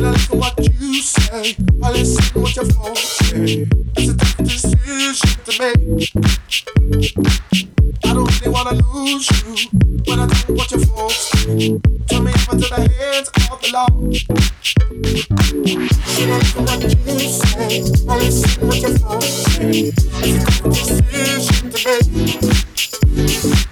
listen to what you say. I to what. It's a decision to make. I don't really wanna lose you, but I don't your folks do. Me over to the hands of the law. Listen to what you say. I to what your phone say. It's a tough decision to make.